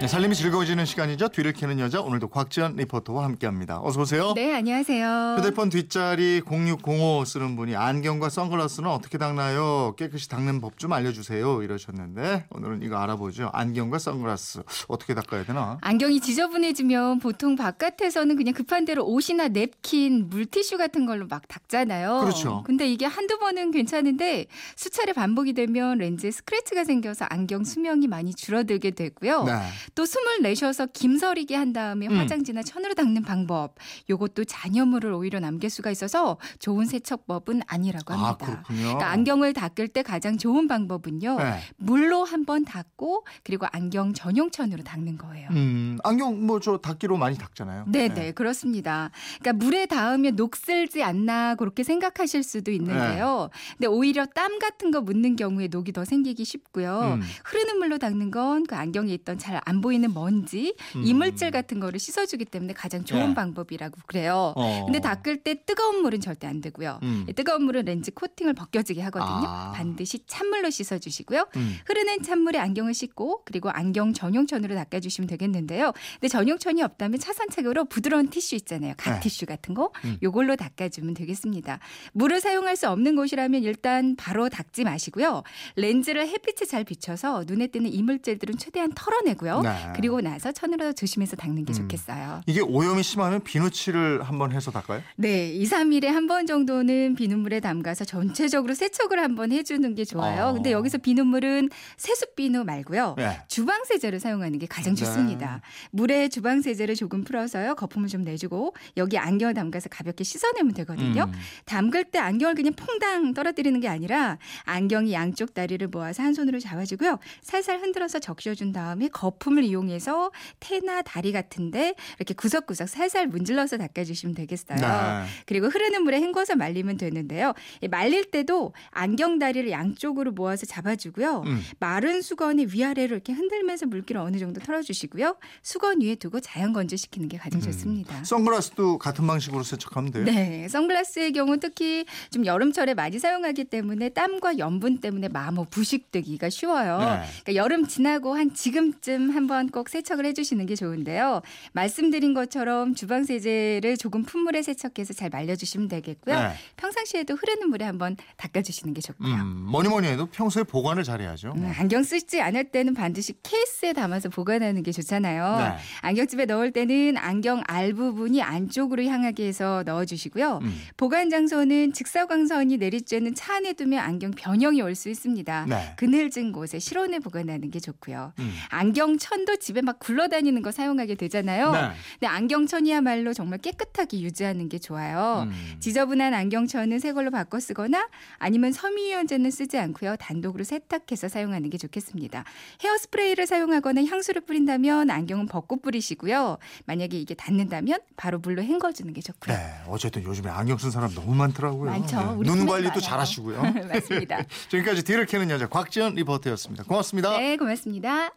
네, 살림이 즐거워지는 시간이죠. 뒤를 캐는 여자 오늘도 곽지연 리포터와 함께합니다. 어서 오세요. 네, 안녕하세요. 휴대폰 뒷자리 0605 쓰는 분이 안경과 선글라스는 어떻게 닦나요? 깨끗이 닦는 법 좀 알려주세요. 이러셨는데 오늘은 이거 알아보죠. 안경과 선글라스 어떻게 닦아야 되나? 안경이 지저분해지면 보통 바깥에서는 그냥 급한 대로 옷이나 냅킨, 물티슈 같은 걸로 막 닦잖아요. 그렇죠. 근데 이게 한두 번은 괜찮은데 수차례 반복이 되면 렌즈에 스크래치가 생겨서 안경 수명이 많이 줄어들게 되고요. 네. 또 숨을 내쉬어서 김서리게 한 다음에 음. 화장지나 천으로 닦는 방법. 요것도 잔여물을 오히려 남길 수가 있어서 좋은 세척법은 아니라고 아 합니다. 그렇군요. 그러니까 안경을 닦을 때 가장 좋은 방법은요. 네. 물로 한번 닦고 그리고 안경 전용천으로 닦는 거예요. 음, 안경 뭐 저 닦기로 많이 닦잖아요. 네, 네, 그렇습니다. 그러니까 물에 닿으면 녹슬지 않나 그렇게 생각하실 수도 있는데요. 네. 근데 오히려 땀 같은 거 묻는 경우에 녹이 더 생기기 쉽고요. 음. 흐르는 물로 닦는 건 그 안경에 있던 잘안 보이는 먼지, 음. 이물질 같은 거를 씻어주기 때문에 가장 좋은 네. 방법이라고 그래요. 어. 근데 닦을 때 뜨거운 물은 절대 안 되고요. 음. 이 뜨거운 물은 렌즈 코팅을 벗겨지게 하거든요. 아. 반드시 찬물로 씻어주시고요. 음. 흐르는 찬물에 안경을 씻고 그리고 안경 전용천으로 닦아주시면 되겠는데요. 근데 전용천이 없다면 차선책으로 부드러운 티슈 있잖아요. 각 네. 티슈 같은 거 음. 요걸로 닦아주면 되겠습니다. 물을 사용할 수 없는 곳이라면 일단 바로 닦지 마시고요. 렌즈를 햇빛에 잘 비춰서 눈에 띄는 이물질들은 최대한 털어내고요. 네. 그리고 나서 천으로 조심해서 닦는 게 음. 좋겠어요. 이게 오염이 심하면 비누칠을 한번 해서 닦아요? 네, 2, 3일에 한 번 정도는 비눗물에 담가서 전체적으로 세척을 한번 해주는 게 좋아요. 어. 근데 여기서 비눗물은 세숫 비누 말고요. 네. 주방 세제를 사용하는 게 가장 네. 좋습니다. 물에 주방 세제를 조금 풀어서요. 거품을 좀 내주고 여기 안경을 담가서 가볍게 씻어내면 되거든요. 음. 담글 때 안경을 그냥 퐁당 떨어뜨리는 게 아니라 안경이 양쪽 다리를 모아서 한 손으로 잡아주고요. 살살 흔들어서 적셔준 다음에 거품 을 이용해서 태나 다리 같은데 이렇게 구석구석 살살 문질러서 닦아주시면 되겠어요. 네. 그리고 흐르는 물에 헹궈서 말리면 되는데요. 이 말릴 때도 안경 다리를 양쪽으로 모아서 잡아주고요. 음. 마른 수건이 위아래로 이렇게 흔들면서 물기를 어느 정도 털어주시고요. 수건 위에 두고 자연 건조시키는 게 가장 좋습니다. 선글라스도 같은 방식으로 세척하면 돼요? 네, 선글라스의 경우 특히 좀 여름철에 많이 사용하기 때문에 땀과 염분 때문에 마모 부식되기가 쉬워요. 네. 그러니까 여름 지나고 한 지금쯤 한번 꼭 세척을 해주시는 게 좋은데요. 말씀드린 것처럼 주방 세제를 조금 푼물에 세척해서 잘 말려주시면 되겠고요. 네. 평상시에도 흐르는 물에 한번 닦아주시는 게 좋고요. 음, 뭐니 뭐니 해도 평소에 보관을 잘해야죠. 음, 안경 쓰지 않을 때는 반드시 케이스에 담아서 보관하는 게 좋잖아요. 네. 안경집에 넣을 때는 안경 알 부분이 안쪽으로 향하게 해서 넣어주시고요. 음. 보관 장소는 직사광선이 내리쬐는 차 안에 두면 안경 변형이 올 수 있습니다. 네. 그늘진 곳에 실온에 보관하는 게 좋고요. 음. 안경 천도 집에 막 굴러다니는 거 사용하게 되잖아요. 네. 근데 안경천이야말로 정말 깨끗하게 유지하는 게 좋아요. 음. 지저분한 안경천은 새 걸로 바꿔 쓰거나 아니면 섬유유연제는 쓰지 않고요. 단독으로 세탁해서 사용하는 게 좋겠습니다. 헤어스프레이를 사용하거나 향수를 뿌린다면 안경은 벗고 뿌리시고요. 만약에 이게 닿는다면 바로 물로 헹궈주는 게 좋고요. 네, 어쨌든 요즘에 안경 쓴 사람 너무 많더라고요. 많죠. 네. 눈 관리도. 잘하시고요. 맞습니다. 지금까지 뒤를 캐는 여자 곽지연 리포터였습니다. 고맙습니다. 네, 고맙습니다.